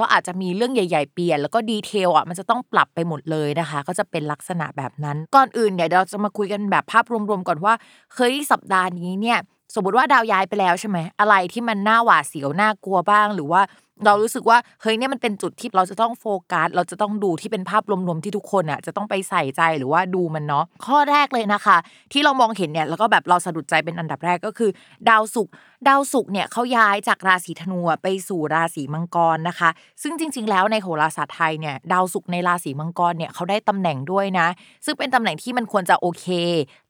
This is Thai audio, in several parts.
ก็อาจจะมีเรื่องใหญ่ ๆ เปลี่ยน แล้วก็ดีเทลอะมันจะต้องปรับไปหมดเลยนะคะ ก็จะเป็นลักษณะแบบนั้น ก่อนอื่นเนี่ยเราจะมาคุยกันแบบภาพรวมๆก่อนว่าเฮ้ยสัปดาห์นี้เนี่ยสมมติว่าดาวย้ายไปแล้วใช่ไหมอะไรที่มันน่าหวาดเสียวน่ากลัวบ้าง หรือว่าเรารู้สึกว่าเฮ้ยเนี่ยมันเป็นจุดที่เราจะต้องโฟกัสเราจะต้องดูที่เป็นภาพรวมๆที่ทุกคนอะจะต้องไปใส่ใจหรือว่าดูมันเนาะข้อแรกเลยนะคะ ที่เรามองเห็นเนี่ยแล้วก็แบบเราสะดุดใจเป็นอันดับแรกก็คือ ดาวศุกร์ดาวศุกร์เนี่ยเขาย้ายจากราศีธนูไปสู่ราศีมังกรนะคะ ซึ่งจริง ๆ แล้วในโหราศาสตร์ไทยเนี่ยดาวศุกร์ในราศีมังกรเนี่ยเขาได้ตำแหน่งด้วยนะ ซึ่งเป็นตำแหน่งที่มันควรจะโอเค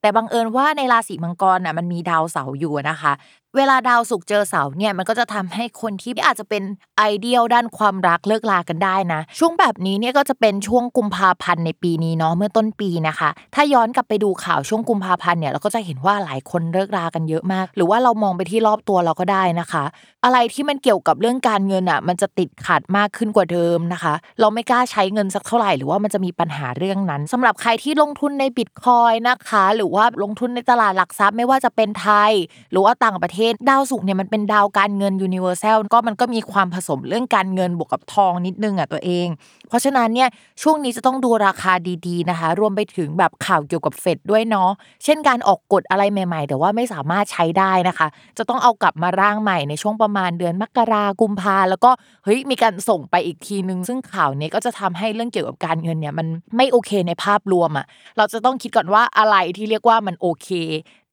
แต่บังเอิญว่าในราศีมังกรน่ะมันมีดาวเสาร์อยู่นะคะ เวลาดาวศุกเจอเสาเนี่ยมันก็จะทำให้คนที่อาจจะเป็นไอเดียลด้านความรักเลิกลากันได้นะ ช่วงแบบนี้เนี่ยก็จะเป็นช่วงกุมภาพันธ์ในปีนี้เนาะเมื่อต้นปีนะคะ ถ้าย้อนกลับไปดูข่าวช่วงกุมภาพันธ์เนี่ยเราก็จะเห็นว่าหลายคนเลิกรากันเยอะมาก หรือว่าเรามองไปที่รอบตัวเราก็ได้นะคะ อะไรที่มันเกี่ยวกับเรื่องการเงินอะมันจะติดขัดมากขึ้นกว่าเดิมนะคะ เราไม่กล้าใช้เงินสักเท่าไหร่หรือว่ามันจะมีปัญหาเรื่องนั้นสำหรับใครที่ลงทุนในบิตคอยนะคะ หรือว่าลงทุนในตลาดหลักทรัพย์ไม่ว่าจะเป็นไทย หรือว่าต่างประเทศดาวศุกร์เนี่ยมันเป็นดาวการเงินยูนิเวอร์แซลก็มันก็มีความผสมเรื่องการเงินบวกกับทองนิดนึงอะตัวเอง เพราะฉะนั้นเนี่ยช่วงนี้จะต้องดูราคาดีๆนะคะ รวมไปถึงแบบข่าวเกี่ยวกับเฟดด้วยเนาะเช่นการออกกฎอะไรใหม่ ๆ แต่ว่าไม่สามารถใช้ได้นะคะ จะต้องเอากลับมาร่างใหม่ในช่วงประมาณเดือนมกรากุมภาแล้วก็เฮ้ยมีการส่งไปอีกทีนึง ซึ่งข่าวนี้ก็จะทำให้เรื่องเกี่ยวกับการเงินเนี่ยมันไม่โอเคในภาพรวมอะเราจะต้องคิดก่อนว่าอะไรที่เรียกว่ามันโอเค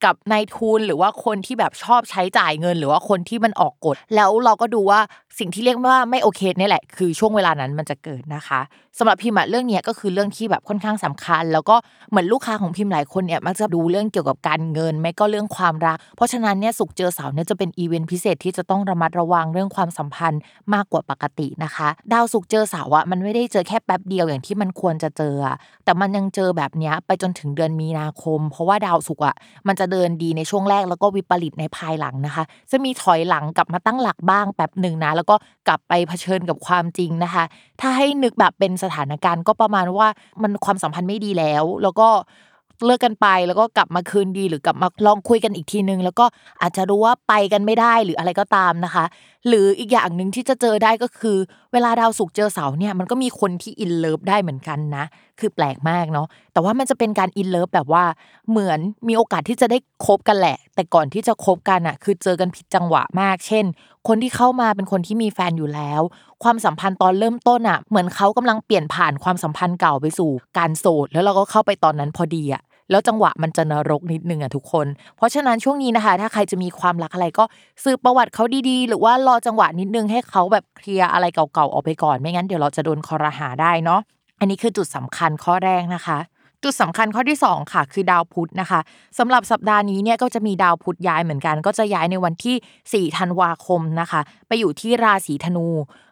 กับนายทุนหรือว่าคนที่แบบชอบใช้จ่ายเงิน หรือว่าคนที่มันออกกฎแล้วเราก็ดูว่าสิ่งที่เรียกว่าไม่โอเคนี่แหละ คือช่วงเวลานั้นมันจะเกิดนะคะสำหรับพิมพ์เรื่องนี้ก็คือเรื่องที่แบบค่อนข้างสำคัญ แล้วก็เหมือนลูกค้าของพิมพ์หลายคนเนี่ยมักจะดูเรื่องเกี่ยวกับการเงิน ไม่ก็เรื่องความรัก เพราะฉะนั้นเนี่ยสุกเจอเสาร์เนี่ยจะเป็นอีเวนต์พิเศษที่จะต้องระมัดระวังเรื่องความสัมพันธ์มากกว่าปกตินะคะ ดาวสุกเจอเสาร์อะมันไม่ได้เจอแค่แป๊บเดียวอย่างที่มันควรจะเจอแต่มันยังเจอแบบนี้ไปจนถึงเดือนมีนาคม เพราะว่าดาวสุกอะมันจะเดินดีในช่วงแรกแล้วก็วิปริตในภายหลังนะคะ จะมีถอยหลังกลับมาตั้งหลักบ้างแป๊บหนึ่งนะแล้วก็กลับไปเผชิญกับความจริงนะคะ ถ้าให้นึกแบบเป็นสถานการณ์ก็ประมาณว่ามันความสัมพันธ์ไม่ดีแล้ว แล้วก็เลิกกันไปแล้วก็กลับมาคืนดีหรือกลับมาลองคุยกันอีกทีนึง แล้วก็อาจจะรู้ว่าไปกันไม่ได้หรืออะไรก็ตามนะคะหรืออีกอย่างหนึ่งที่จะเจอได้ก็คือ เวลาดาวศุกร์เจอเสาร์เนี่ยมันก็มีคนที่ in love ได้เหมือนกันนะ คือแปลกมากเนาะแต่ว่ามันจะเป็นการ in love แบบว่าเหมือนมีโอกาสที่จะได้คบกันแหละ แต่ก่อนที่จะคบกันอะคือเจอกันผิดจังหวะมาก เช่น คนที่เข้ามาเป็นคนที่มีแฟนอยู่แล้ว ความสัมพันธ์ตอนเริ่มต้นอะเหมือนเขากำลังเปลี่ยนผ่านความสัมพันธ์เก่าไปสู่การโสดแล้วเราก็เข้าไปตอนนั้นพอดีอะ แล้วจังหวะมันจะนรกนิดนึงอะทุกคน เพราะฉะนั้นช่วงนี้นะคะ ถ้าใครจะมีความรักอะไรก็สืบประวัติเขาดีๆ หรือว่ารอจังหวะนิดนึงให้เขาแบบเคลียร์อะไรเก่าๆออกไปก่อนไม่งั้นเดี๋ยวเราจะโดนคอรหาได้เนาะอันนี้คือจุดสำคัญข้อแรกนะคะจุดสำคัญข้อที่ 2 ค่ะ คือดาวพุธนะคะสำหรับสัปดาห์นี้เนี่ยก็จะมีดาวพุธย้ายเหมือนกัน ก็จะย้ายในวันที่4ธันวาคมนะคะ ไปอยู่ที่ราศีธนู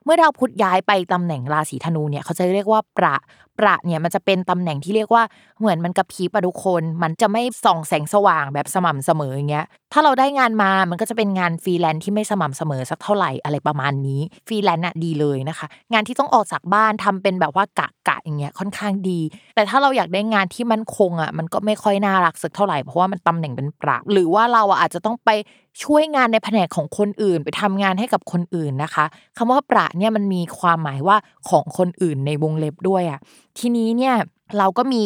เมื่อดาวพุธย้ายไปตำแหน่งราศีธนูเนี่ยเขาจะเรียกว่าประประเนี่ยมันจะเป็นตำแหน่งที่เรียกว่าเหมือนมันกระพริบอะทุกคน มันจะไม่ส่องแสงสว่างแบบสม่ำเสมออย่างเงี้ยถ้าเราได้งานมามันก็จะเป็นงานฟรีแลนซ์ที่ไม่สม่ำเสมอสักเท่าไหร่อะไรประมาณนี้ฟรีแลนซ์อะดีเลยนะคะ งานที่ต้องออกจากบ้านทำเป็นแบบว่ากะกะอย่างเงี้ยค่อนข้างดี แต่ถ้าเราอยากได้งานที่มันคงอะมันก็ไม่ค่อยน่ารักสักเท่าไหร่เพราะว่ามันตำแหน่งเป็นประหรือว่าเราอะอาจจะต้องไป ช่วยงานในแผนกของคนอื่น ไปทำงานให้กับคนอื่นนะคะคำว่าประเนี่ยมันมีความหมายว่าของคนอื่นในวงเล็บด้วยอะทีนี้เนี่ยเราก็มี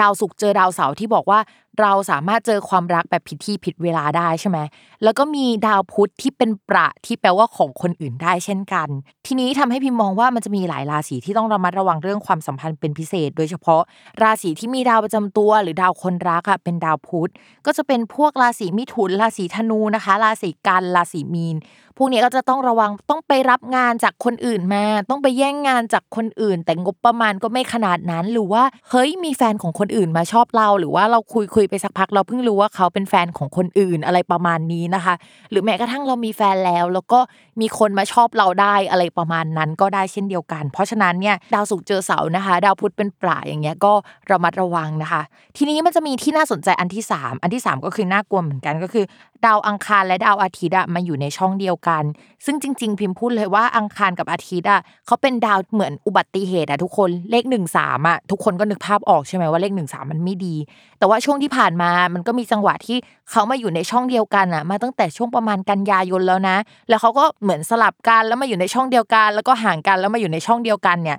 ดาวศุกร์เจอดาวเสาร์ที่บอกว่า เราสามารถเจอความรักแบบผิดที่ผิดเวลาได้ใช่ไหมแล้วก็มีดาวพุธที่เป็นประที่แปลว่าของคนอื่นได้เช่นกัน ทีนี้ทำให้พิมมองว่ามันจะมีหลายราศีที่ต้องระมัดระวังเรื่องความสัมพันธ์เป็นพิเศษ โดยเฉพาะ ราศีที่มีดาวประจำตัว หรือดาวคนรักอะเป็นดาวพุธก็จะเป็นพวกราศีมิถุนราศีธนูนะคะ ราศีกันราศีมีน พวกนี้ก็จะต้องระวังต้องไปรับงานจากคนอื่นมา ต้องไปแย่งงานจากคนอื่น แต่งบประมาณก็ไม่ขนาดนั้นหรือว่าเฮ้ยมีแฟนของคนอื่นมาชอบเรา หรือว่าเราคุยคุยไปสักพักเราเพิ่งรู้ว่าเขาเป็นแฟนของคนอื่นอะไรประมาณนี้นะคะ หรือแม้กระทั่งเรามีแฟนแล้ว แล้วก็มีคนมาชอบเราได้อะไรประมาณนั้นก็ได้เช่นเดียวกัน เพราะฉะนั้นเนี่ยดาวศุกร์เจอเสาร์นะคะ ดาวพุธเป็นปลาอย่างเงี้ยก็ระมัดระวังนะคะ ทีนี้มันจะมีที่น่าสนใจอันที่ 3 อันที่ 3 ก็คือน่ากลัวเหมือนกันก็คือ ดาวอังคารและดาวอาทิตย์อะมาอยู่ในช่องเดียวกัน ซึ่งจริง ๆ พิมพ์พูดเลยว่าอังคารกับอาทิตย์อะเขาเป็นดาวเหมือนอุบัติเหตุอะทุกคนเลขหนึ่งสามอะทุกคนก็นึกภาพออกใช่ไหมว่าเลขหนึ่งสามมันไม่ดี แต่ว่าช่วงที่ผ่านมามันก็มีจังหวะที่เขามาอยู่ในช่องเดียวกันอะ มาตั้งแต่ช่วงประมาณกันยายนแล้วนะ แล้วเขาก็เหมือนสลับกันแล้วมาอยู่ในช่องเดียวกัน แล้วก็ห่างกันแล้วมาอยู่ในช่องเดียวกันเนี่ย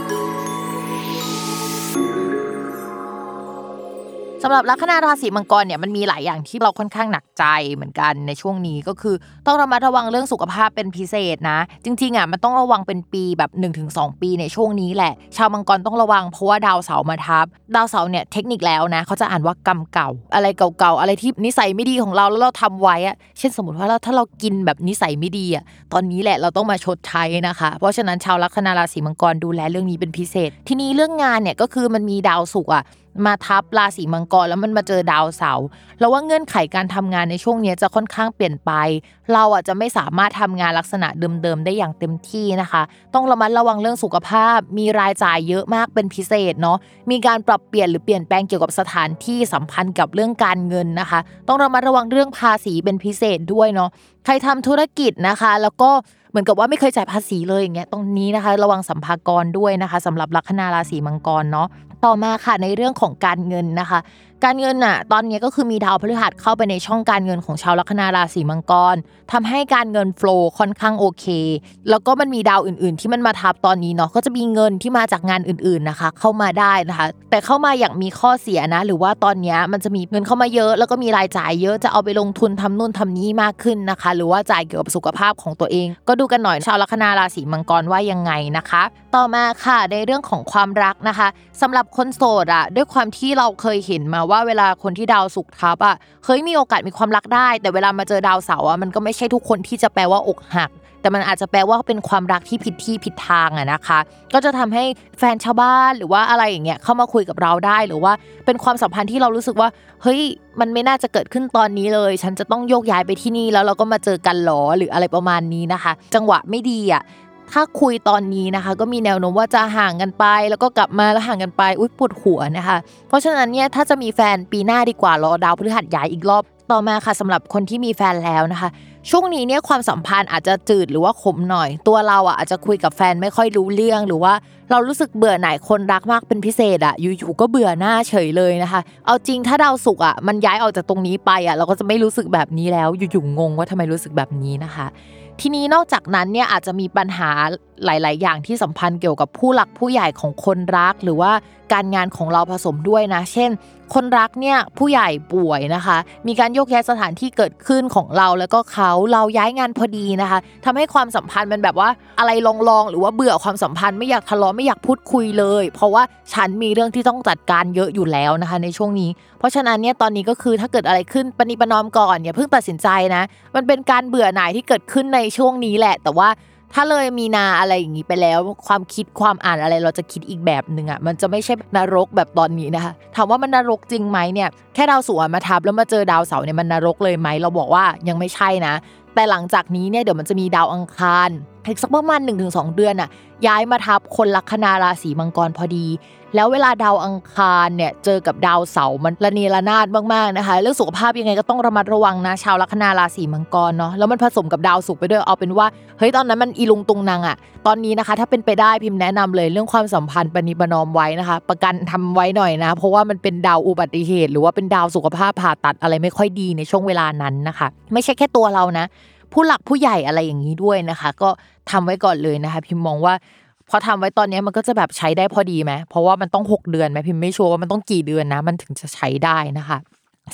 สำหรับลัคนาราศีมังกรเนี่ยมันมีหลายอย่างที่เราค่อนข้างหนักใจเหมือนกันในช่วงนี้ก็คือ ต้องระมัดระวังเรื่องสุขภาพเป็นพิเศษนะ จริงๆอะมันต้องระวังเป็นปีแบบ 1-2 ปีในช่วงนี้แหละ ชาวมังกรต้องระวังเพราะว่าดาวเสาร์มาทับ ดาวเสาร์เนี่ยเทคนิคแล้วนะเขาจะอ่านว่ากรรมเก่า อะไรเก่าๆอะไรที่นิสัยไม่ดีของเราแล้วเราทำไว้อะเช่นสมมติว่าเราถ้าเรากินแบบนิสัยไม่ดีอะตอนนี้แหละเราต้องมาชดใช้นะคะ เพราะฉะนั้นชาวลัคนาราศีมังกรดูแลเรื่องนี้เป็นพิเศษ ทีนี้เรื่องงานเนี่ยก็คือมันมีดาวศุกร์อะมาทับราศีมังกรแล้วมันมาเจอดาวเสาร์แล้วว่าเงื่อนไขการทำงานในช่วงนี้จะค่อนข้างเปลี่ยนไป เราอะจะไม่สามารถทำงานลักษณะเดิมๆได้อย่างเต็มที่นะคะ ต้องระมัดระวังเรื่องสุขภาพ มีรายจ่ายเยอะมากเป็นพิเศษเนาะมีการปรับเปลี่ยนหรือเปลี่ยนแปลงเกี่ยวกับสถานที่สัมพันธ์กับเรื่องการเงินนะคะ ต้องระมัดระวังเรื่องภาษีเป็นพิเศษด้วยเนาะใครทำธุรกิจนะคะ แล้วก็เหมือนกับว่าไม่เคยจ่ายภาษีเลยอย่างเงี้ยตรงนี้นะคะ ระวังสัมภากรด้วยนะคะสำหรับลัคนาราศีมังกรเนาะ ต่อมาค่ะในเรื่องของการเงินนะคะ การเงินน่ะตอนนี้ก็คือมีดาวพฤหัสเข้าไปในช่องการเงินของชาวลัคนาราศีมังกรทำให้การเงินโฟล์ค่อนข้างโอเค แล้วก็มันมีดาวอื่น ๆ ที่มันมาทับตอนนี้เนาะก็จะมีเงินที่มาจากงานอื่น ๆนะคะ เข้ามาได้นะคะ แต่เข้ามาอย่างมีข้อเสียนะ หรือว่าตอนนี้มันจะมีเงินเข้ามาเยอะ แล้วก็มีรายจ่ายเยอะจะเอาไปลงทุนทำนู่นทำนี้มากขึ้นนะคะ หรือว่าจ่ายเกี่ยวกับสุขภาพของตัวเอง ก็ดูกันหน่อยชาวลัคนาราศีมังกรว่ายังไงนะคะ ต่อมาค่ะในเรื่องของความรักนะคะสำหรับคนโสดอะด้วยความที่เราเคยเห็นมาว่าเวลาคนที่ดาวสุกทับอะเคยมีโอกาสมีความรักได้ แต่เวลามาเจอดาวเสาร์อะมันก็ไม่ใช่ทุกคนที่จะแปลว่าอกหัก แต่มันอาจจะแปลว่าเป็นความรักที่ผิดที่ผิดทางอะนะคะ ก็จะทำให้แฟนชาวบ้านหรือว่าอะไรอย่างเงี้ยเข้ามาคุยกับเราได้หรือว่าเป็นความสัมพันธ์ที่เรารู้สึกว่าเฮ้ยมันไม่น่าจะเกิดขึ้นตอนนี้เลย ฉันจะต้องโยกย้ายไปที่นี่แล้วเราก็มาเจอกันหรอหรืออะไรประมาณนี้นะคะ จังหวะไม่ดีอะ ถ้าคุยตอนนี้นะคะ ก็มีแนวโน้มว่าจะห่างกันไป แล้วก็กลับมาแล้วห่างกันไปอุ้ยปวดหัวนะคะ เพราะฉะนั้นเนี่ยถ้าจะมีแฟนปีหน้าดีกว่ารอดาวพฤหัสย้ายอีกรอบต่อมาค่ะสำหรับคนที่มีแฟนแล้วนะคะ ช่วงนี้เนี่ยความสัมพันธ์อาจจะจืดหรือว่าขมหน่อย ตัวเราอะอาจจะคุยกับแฟนไม่ค่อยรู้เรื่องหรือว่าเรารู้สึกเบื่อหน่ายคนรักมากเป็นพิเศษอะอยู่ๆก็เบื่อหน้าเฉยเลยนะคะ เอาจริงถ้าดาวสุกอะมันย้ายออกจากตรงนี้ไปอะเราก็จะไม่รู้สึกแบบนี้แล้วอยู่ๆงงว่าทำไมรู้สึกแบบนี้นะคะ ทีนี้นอกจากนั้นเนี่ยอาจจะมีปัญหา หลาย ๆ อย่างที่สัมพันธ์เกี่ยวกับผู้หลักผู้ใหญ่ของคนรัก หรือว่าการงานของเราผสมด้วยนะ เช่น คนรักเนี่ยผู้ใหญ่ป่วยนะคะ มีการโยกย้ายสถานที่เกิดขึ้นของเราแล้วก็เขาเราย้ายงานพอดีนะคะทำให้ความสัมพันธ์มันแบบว่าอะไรลองๆหรือว่าเบื่อความสัมพันธ์ไม่อยากทะเลาะไม่อยากพูดคุยเลย เพราะว่าฉันมีเรื่องที่ต้องจัดการเยอะอยู่แล้วนะคะ ในช่วงนี้ เพราะฉะนั้นเนี่ยตอนนี้ก็คือถ้าเกิดอะไรขึ้นปณิปนอมก่อนอย่าเพิ่งตัดสินใจนะ มันเป็นการเบื่อหน่ายที่เกิดขึ้นในช่วงนี้แหละ แต่ว่า ถ้าเลยมีนาอะไรอย่างนี้ไปแล้ว ความคิดความอ่านอะไรเราจะคิดอีกแบบหนึ่งอะมันจะไม่ใช่นรกแบบตอนนี้นะคะถามว่ามันนรกจริงไหมเนี่ยแค่ดาวสุวรรณมาทับแล้วมาเจอดาวเสาร์เนี่ยมันนรกเลยไหมเราบอกว่ายังไม่ใช่นะ แต่หลังจากนี้เนี่ยเดี๋ยวมันจะมีดาวอังคารอีกสักประมาณ1-2 เดือนอะย้ายมาทับคนลัคนาราศีมังกรพอดี แล้วเวลาดาวอังคารเนี่ยเจอกับดาวเสาร์มันระเนระนาดมากๆนะคะ เรื่องสุขภาพยังไงก็ต้องระมัดระวังนะ ชาวลัคนาราศีมังกรเนาะแล้วมันผสมกับดาวศุกร์ไปด้วยเอาเป็นว่าเฮ้ยตอนนั้นมันอีลุงตุงนางอะตอนนี้นะคะ ถ้าเป็นไปได้พิมพ์แนะนำเลยเรื่องความสัมพันธ์ปณิปนอมไว้นะคะ ประกันทำไว้หน่อยนะ เพราะว่ามันเป็นดาวอุบัติเหตุ หรือว่าเป็นดาวสุขภาพผ่าตัดอะไรไม่ค่อยดีในช่วงเวลานั้นนะคะ ไม่ใช่แค่ตัวเรานะ ผู้หลักผู้ใหญ่อะไรอย่างนี้ด้วยนะคะ ก็ทำไว้ก่อนเลยนะคะ พิมมองว่าพอทำไว้ตอนนี้มันก็จะแบบใช้ได้พอดีไหมเพราะว่ามันต้อง 6 เดือนไหมพิมไม่ชัวร์ว่ามันต้องกี่เดือนนะ มันถึงจะใช้ได้นะคะ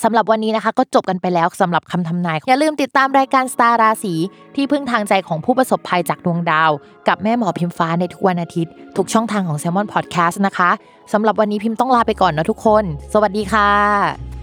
สำหรับวันนี้นะคะก็จบกันไปแล้วสำหรับคำทำนาย อย่าลืมติดตามรายการสตาร์ราศีที่พึ่งทางใจของผู้ประสบภัยจากดวงดาว กับแม่หมอพิมฟ้าในทุกวันอาทิตย์ ทุกช่องทางของ s ซ l m o n Podcast นะคะสำหรับวันนี้พิมพ์ต้องลาไปก่อนนะทุกคน สวัสดีค่ะ